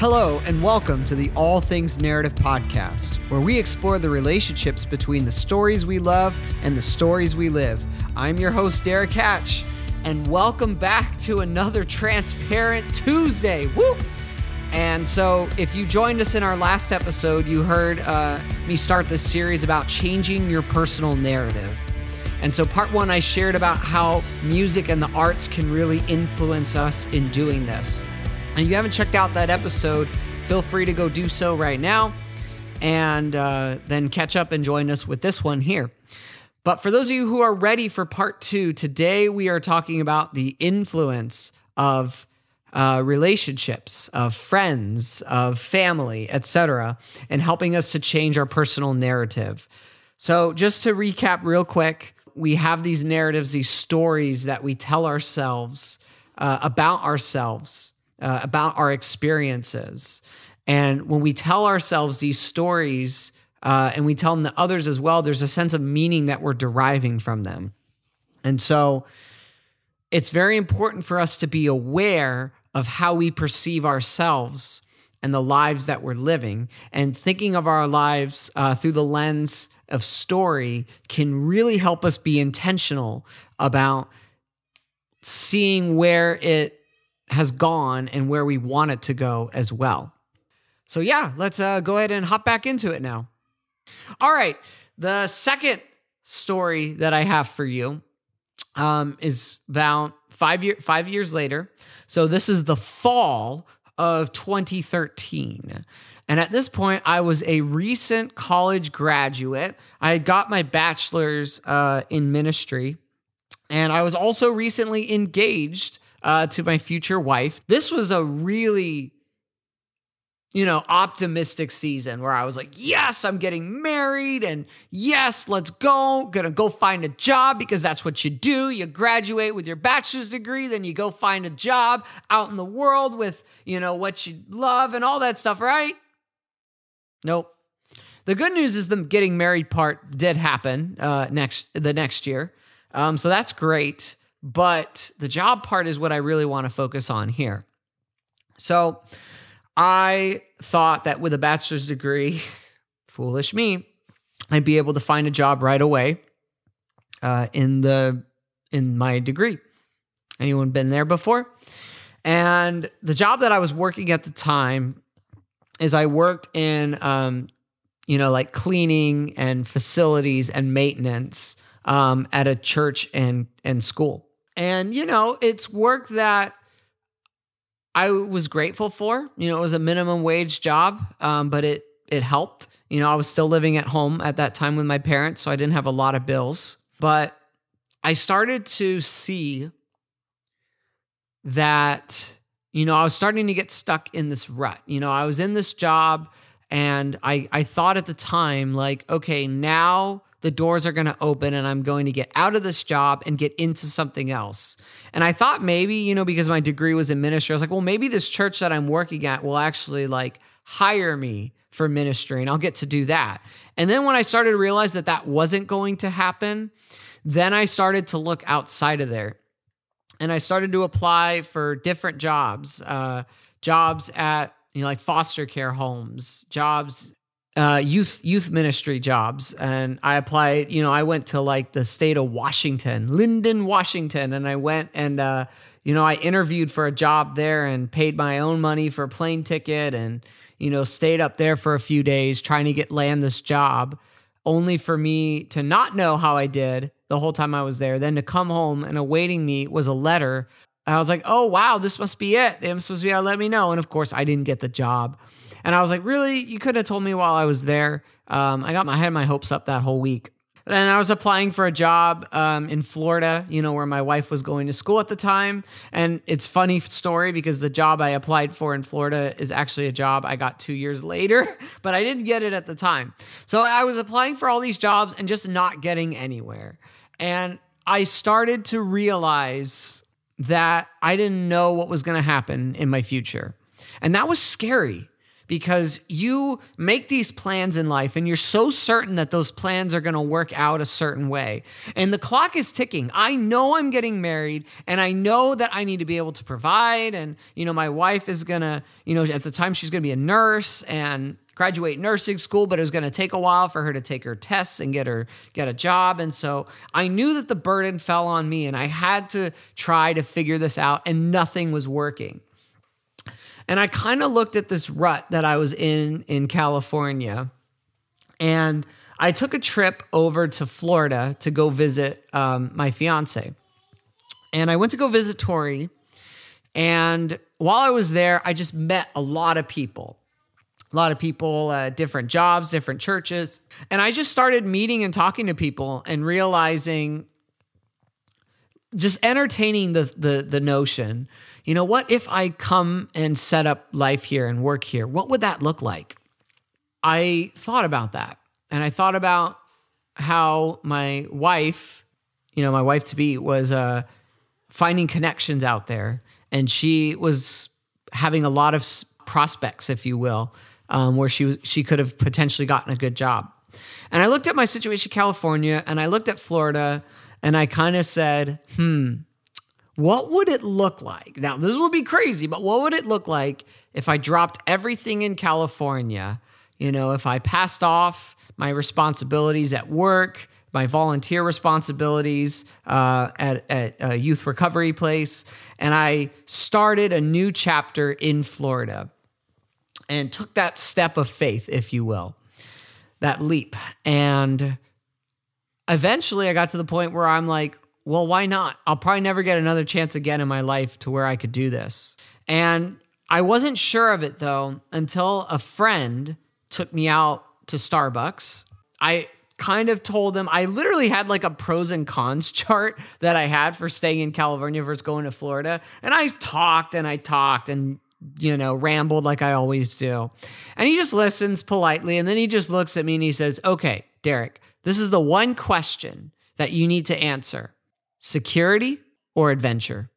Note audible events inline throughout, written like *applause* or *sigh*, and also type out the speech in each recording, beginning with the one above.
Hello, and welcome to the All Things Narrative Podcast, where we explore the relationships between the stories we love and the stories we live. I'm your host, Derrick Hatch, and welcome back to another Transparent Tuesday. Woo! And so, if you joined us in our last episode, you heard uh, me start this series about changing your personal narrative. And so, part one, I shared about how music and the arts can really influence us in doing this. And you haven't checked out that episode, feel free to go do so right now and uh, then catch up and join us with this one here. But for those of you who are ready for part two, today we are talking about the influence of uh, relationships, of friends, of family, etc., and helping us to change our personal narrative. So, just to recap real quick, we have these narratives, these stories that we tell ourselves uh, about ourselves, uh, about our experiences. And when we tell ourselves these stories uh, and we tell them to others as well, there's a sense of meaning that we're deriving from them. And so it's very important for us to be aware of how we perceive ourselves and the lives that we're living and thinking of our lives uh, through the lens of story can really help us be intentional about seeing where it has gone and where we want it to go as well. So, yeah, let's uh, go ahead and hop back into it now. All right. The second story that I have for you um, is about five, year, five years later. So, this is the fall of 2013. And at this point, I was a recent college graduate. I had got my bachelor's uh, in ministry, and I was also recently engaged uh, to my future wife. This was a really, you know, optimistic season where I was like, yes, I'm getting married, and yes, let's go. Gonna go find a job because that's what you do. You graduate with your bachelor's degree, then you go find a job out in the world with, you know, what you love and all that stuff, right? Nope. The good news is the getting married part did happen uh, next the next year, um, so that's great. But the job part is what I really want to focus on here. So I thought that with a bachelor's degree, *laughs* foolish me, I'd be able to find a job right away uh, in the in my degree. Anyone been there before? And the job that I was working at the time is I worked in um, you know like cleaning and facilities and maintenance um, at a church and and school. And, you know, it's work that I was grateful for. You know, it was a minimum wage job, um, but it it helped. You know, I was still living at home at that time with my parents, so I didn't have a lot of bills. But I started to see that, you know, I was starting to get stuck in this rut. You know, I was in this job and I I thought at the time, like, okay, now the doors are going to open and I'm going to get out of this job and get into something else. And I thought maybe, you know, because my degree was in ministry, I was like, well, maybe this church that I'm working at will actually like hire me for ministry and I'll get to do that. And then when I started to realize that that wasn't going to happen, then I started to look outside of there. And I started to apply for different jobs, uh, jobs at you know, like foster care homes, jobs uh, youth youth ministry jobs. And i applied you know i went to like the state of washington lynden washington. And i went and uh, you know i interviewed for a job there and paid my own money for a plane ticket and you know stayed up there for a few days trying to get land this job only for me to not know how i did the whole time i was there then to come home and awaiting me was a letter I was like, oh, wow, this must be it. They must supposed to be let me know. And of course, I didn't get the job. And I was like, really? You could have told me while I was there. Um, I got my I had my hopes up that whole week. And I was applying for a job um, in Florida, you know, where my wife was going to school at the time. And it's funny story because the job I applied for in Florida is actually a job I got two years later, *laughs* but I didn't get it at the time. So I was applying for all these jobs and just not getting anywhere. And I started to realize that I didn't know what was going to happen in my future. And that was scary because you make these plans in life and you're so certain that those plans are going to work out a certain way. And the clock is ticking. I know I'm getting married and I know that I need to be able to provide. And, you know, my wife is going to, you know, at the time she's going to be a nurse and graduate nursing school, but it was going to take a while for her to take her tests and get her get a job. And so I knew that the burden fell on me and I had to try to figure this out and nothing was working. And I kind of looked at this rut that I was in in California and I took a trip over to Florida to go visit um, my fiance. And I went to go visit Tori. And while I was there, I just met a lot of people a lot of people, uh, different jobs, different churches. And I just started meeting and talking to people and realizing, just entertaining the, the, the notion, you know, what if I come and set up life here and work here? What would that look like? I thought about that. And I thought about how my wife, you know, my wife to be was uh, finding connections out there. And she was having a lot of prospects, if you will, um, where she she could have potentially gotten a good job. And I looked at my situation in California and I looked at Florida and I kind of said, hmm, what would it look like? Now, this would be crazy, but what would it look like if I dropped everything in California? You know, if I passed off my responsibilities at work, my volunteer responsibilities uh, at, at a youth recovery place, and I started a new chapter in Florida and took that step of faith, if you will, that leap. And eventually I got to the point where I'm like, well, why not? I'll probably never get another chance again in my life to where I could do this. And I wasn't sure of it though until a friend took me out to Starbucks. I kind of told them I literally had like a pros and cons *laughs* chart that I had for staying in California versus going to Florida. And I talked and I talked and you know, rambled like I always do. And he just listens politely and then he just looks at me and he says, Okay, Derrick, this is the one question that you need to answer security or adventure?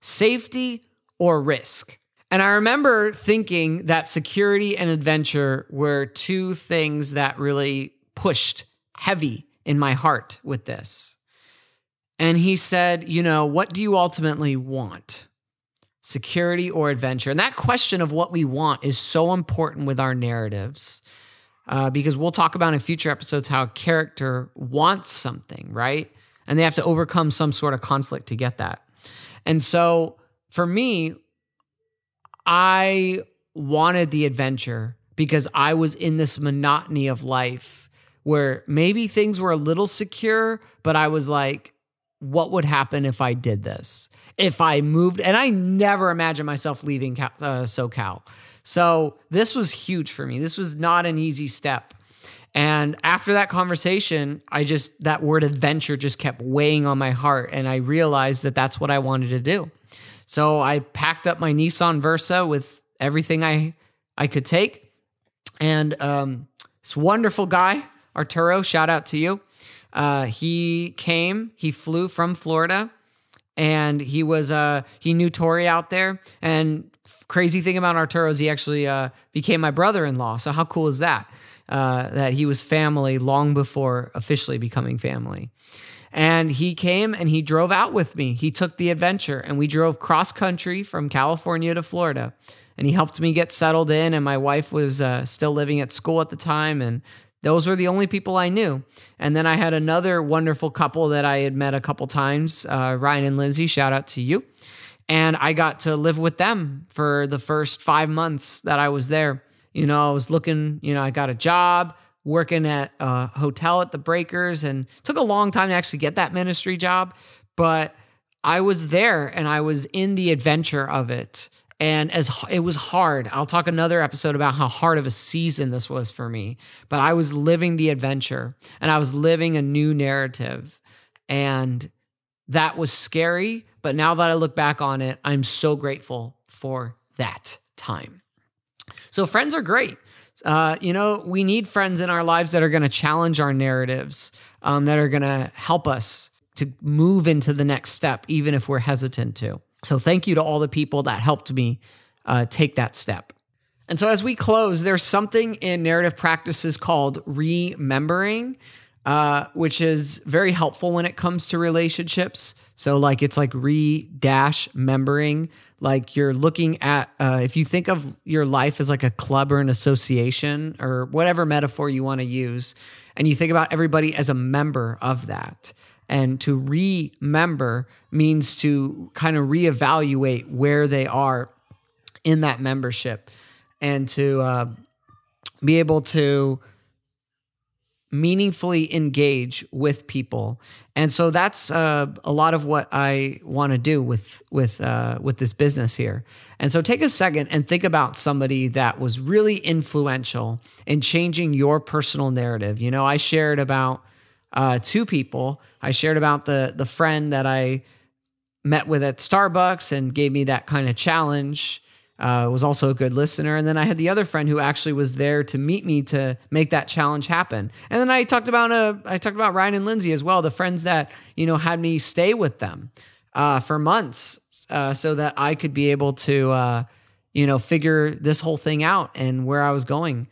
Safety or risk? And I remember thinking that security and adventure were two things that really pushed heavy in my heart with this. And he said, You know, what do you ultimately want? Security or adventure? And that question of what we want is so important with our narratives uh, because we'll talk about in future episodes how a character wants something, right? And they have to overcome some sort of conflict to get that. And so for me, I wanted the adventure because I was in this monotony of life where maybe things were a little secure, but I was like, what would happen if I did this? If I moved, and I never imagined myself leaving uh, SoCal. So this was huge for me. This was not an easy step. And after that conversation, I just, that word adventure just kept weighing on my heart. And I realized that that's what I wanted to do. So I packed up my Nissan Versa with everything I, I could take. And um, this wonderful guy, Arturo, shout out to you. Uh, he came, he flew from Florida and he was uh he knew Tori out there. And crazy thing about Arturo is he actually uh became my brother-in-law. So how cool is that? Uh, that he was family long before officially becoming family. And he came and he drove out with me. He took the adventure and we drove cross country from California to Florida. And he helped me get settled in. And my wife was uh, still living at school at the time. And those were the only people I knew. And then I had another wonderful couple that I had met a couple times, uh, Ryan and Lindsay. Shout out to you. And I got to live with them for the first five months that I was there. You know, I was looking, you know, I got a job working at a hotel at the Breakers and took a long time to actually get that ministry job. But I was there and I was in the adventure of it and as it was hard. I'll talk another episode about how hard of a season this was for me but i was living the adventure and i was living a new narrative and that was scary but now that i look back on it i'm so grateful for that time. So friends are great. Uh, you know we need friends in our lives that are going to challenge our narratives um, that are going to help us to move into the next step even if we're hesitant to so thank you to all the people that helped me uh, take that step. And so, as we close, there's something in narrative practices called remembering, uh, which is very helpful when it comes to relationships. So, like, it's like re dash membering. Like, you're looking at, uh, if you think of your life as like a club or an association or whatever metaphor you want to use, and you think about everybody as a member of that. And to remember means to kind of reevaluate where they are in that membership and to uh, be able to meaningfully engage with people. And so that's uh, a lot of what i want to do with with uh, with this business here. And so take a second and think about somebody that was really influential in changing your personal narrative. You know i shared about uh, two people i shared about the the friend that i met with at starbucks and gave me that kind of challenge uh, was also a good listener. And then I had the other friend who actually was there to meet me to make that challenge happen. And then I talked about uh, I talked about Ryan and Lindsay as well, the friends that you know had me stay with them uh, for months, uh, so that I could be able to uh, you know figure this whole thing out and where I was going.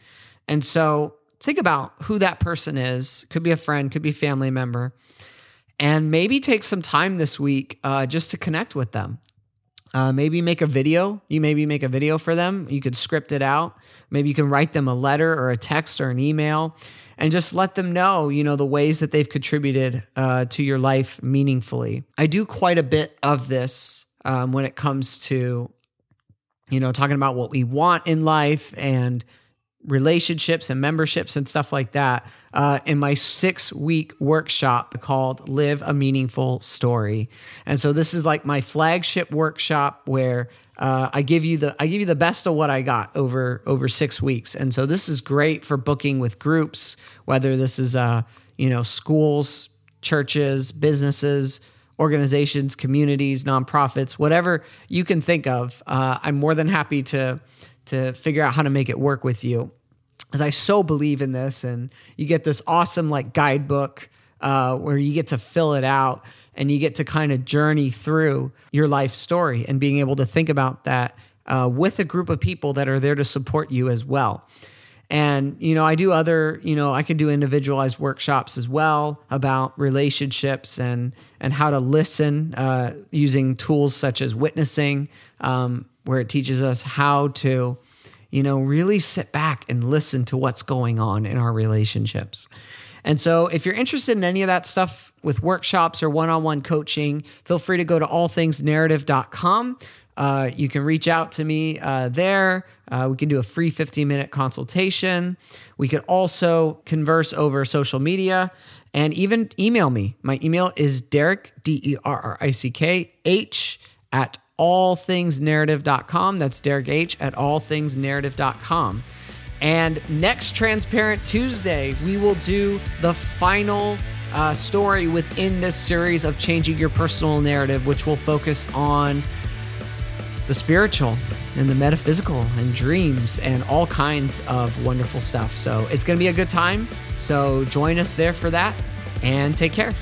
And so think about who that person is. Could be a friend, could be a family member. And maybe take some time this week uh, just to connect with them uh, maybe make a video. You maybe make a video for them. You could script it out. Maybe you can write them a letter or a text or an email and just let them know, you know, the ways that they've contributed uh, to your life meaningfully. I do quite a bit of this um, when it comes to, you know, talking about what we want in life and relationships and memberships and stuff like that uh, in my six week workshop called Live a Meaningful Story. And so this is like my flagship workshop where uh, I give you the I give you the best of what I got over over six weeks. And so this is great for booking with groups, whether this is uh, you know schools, churches, businesses, organizations, communities, nonprofits, whatever you can think of. Uh, I'm more than happy to to figure out how to make it work with you. As I so believe in this, and you get this awesome like guidebook uh, where you get to fill it out and you get to kind of journey through your life story and being able to think about that uh, with a group of people that are there to support you as well. And, you know, I do other, you know, I could do individualized workshops as well about relationships and, and how to listen uh, using tools such as witnessing, um, where it teaches us how to, you know, really sit back and listen to what's going on in our relationships. And so, if you're interested in any of that stuff with workshops or one on one coaching, feel free to go to allthingsnarrative.com. Uh, you can reach out to me uh, there. Uh, we can do a free 15 minute consultation. We could also converse over social media and even email me. My email is Derrick, D E R R I C K H, at allthingsnarrative.com. That's Derrick H at allthingsnarrative.com. And next Transparent Tuesday, we will do the final uh, story within this series of changing your personal narrative, which will focus on the spiritual and the metaphysical and dreams and all kinds of wonderful stuff. So it's going to be a good time. So join us there for that and take care.